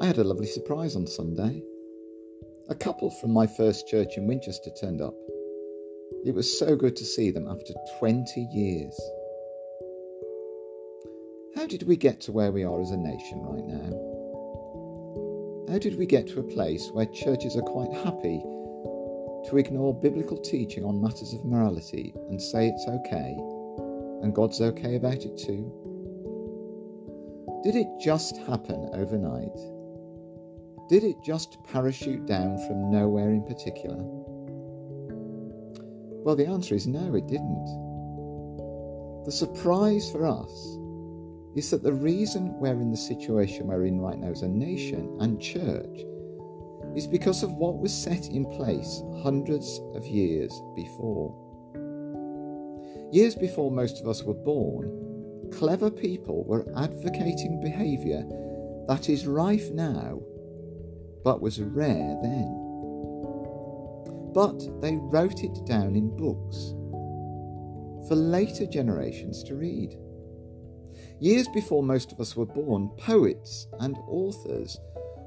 I had a lovely surprise on Sunday. A couple from my first church in Winchester turned up. It was so good to see them after 20 years. How did we get to where we are as a nation right now? How did we get to a place where churches are quite happy to ignore biblical teaching on matters of morality and say it's okay and God's okay about it too? Did it just happen overnight? Did it just parachute down from nowhere in particular? Well, the answer is no, it didn't. The surprise for us is that the reason we're in the situation we're in right now as a nation and church is because of what was set in place hundreds of years before. Years before most of us were born, clever people were advocating behaviour that is rife now, but was rare then. But they wrote it down in books for later generations to read. Years before most of us were born, poets and authors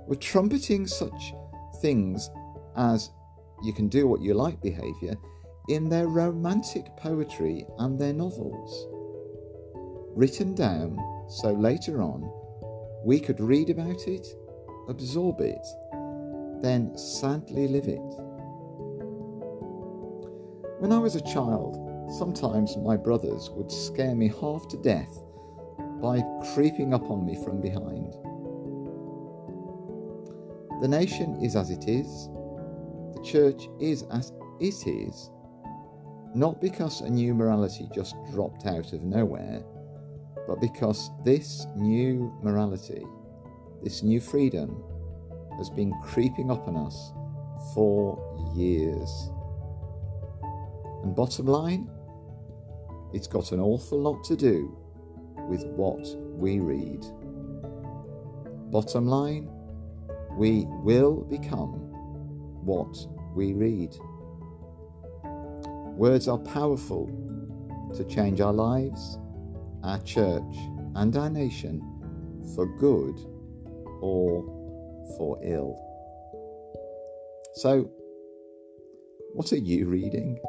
were trumpeting such things as you can do what you like behaviour in their romantic poetry and their novels. Written down so later on we could read about it, absorb it, then sadly live it. When I was a child, sometimes my brothers would scare me half to death by creeping up on me from behind. The nation is as it is, the church is as it is, not because a new morality just dropped out of nowhere, but because this new morality, this new freedom, has been creeping up on us for years. And bottom line, it's got an awful lot to do with what we read. Bottom line, we will become what we read. Words are powerful to change our lives, our church, and our nation for good or for ill. So, what are you reading?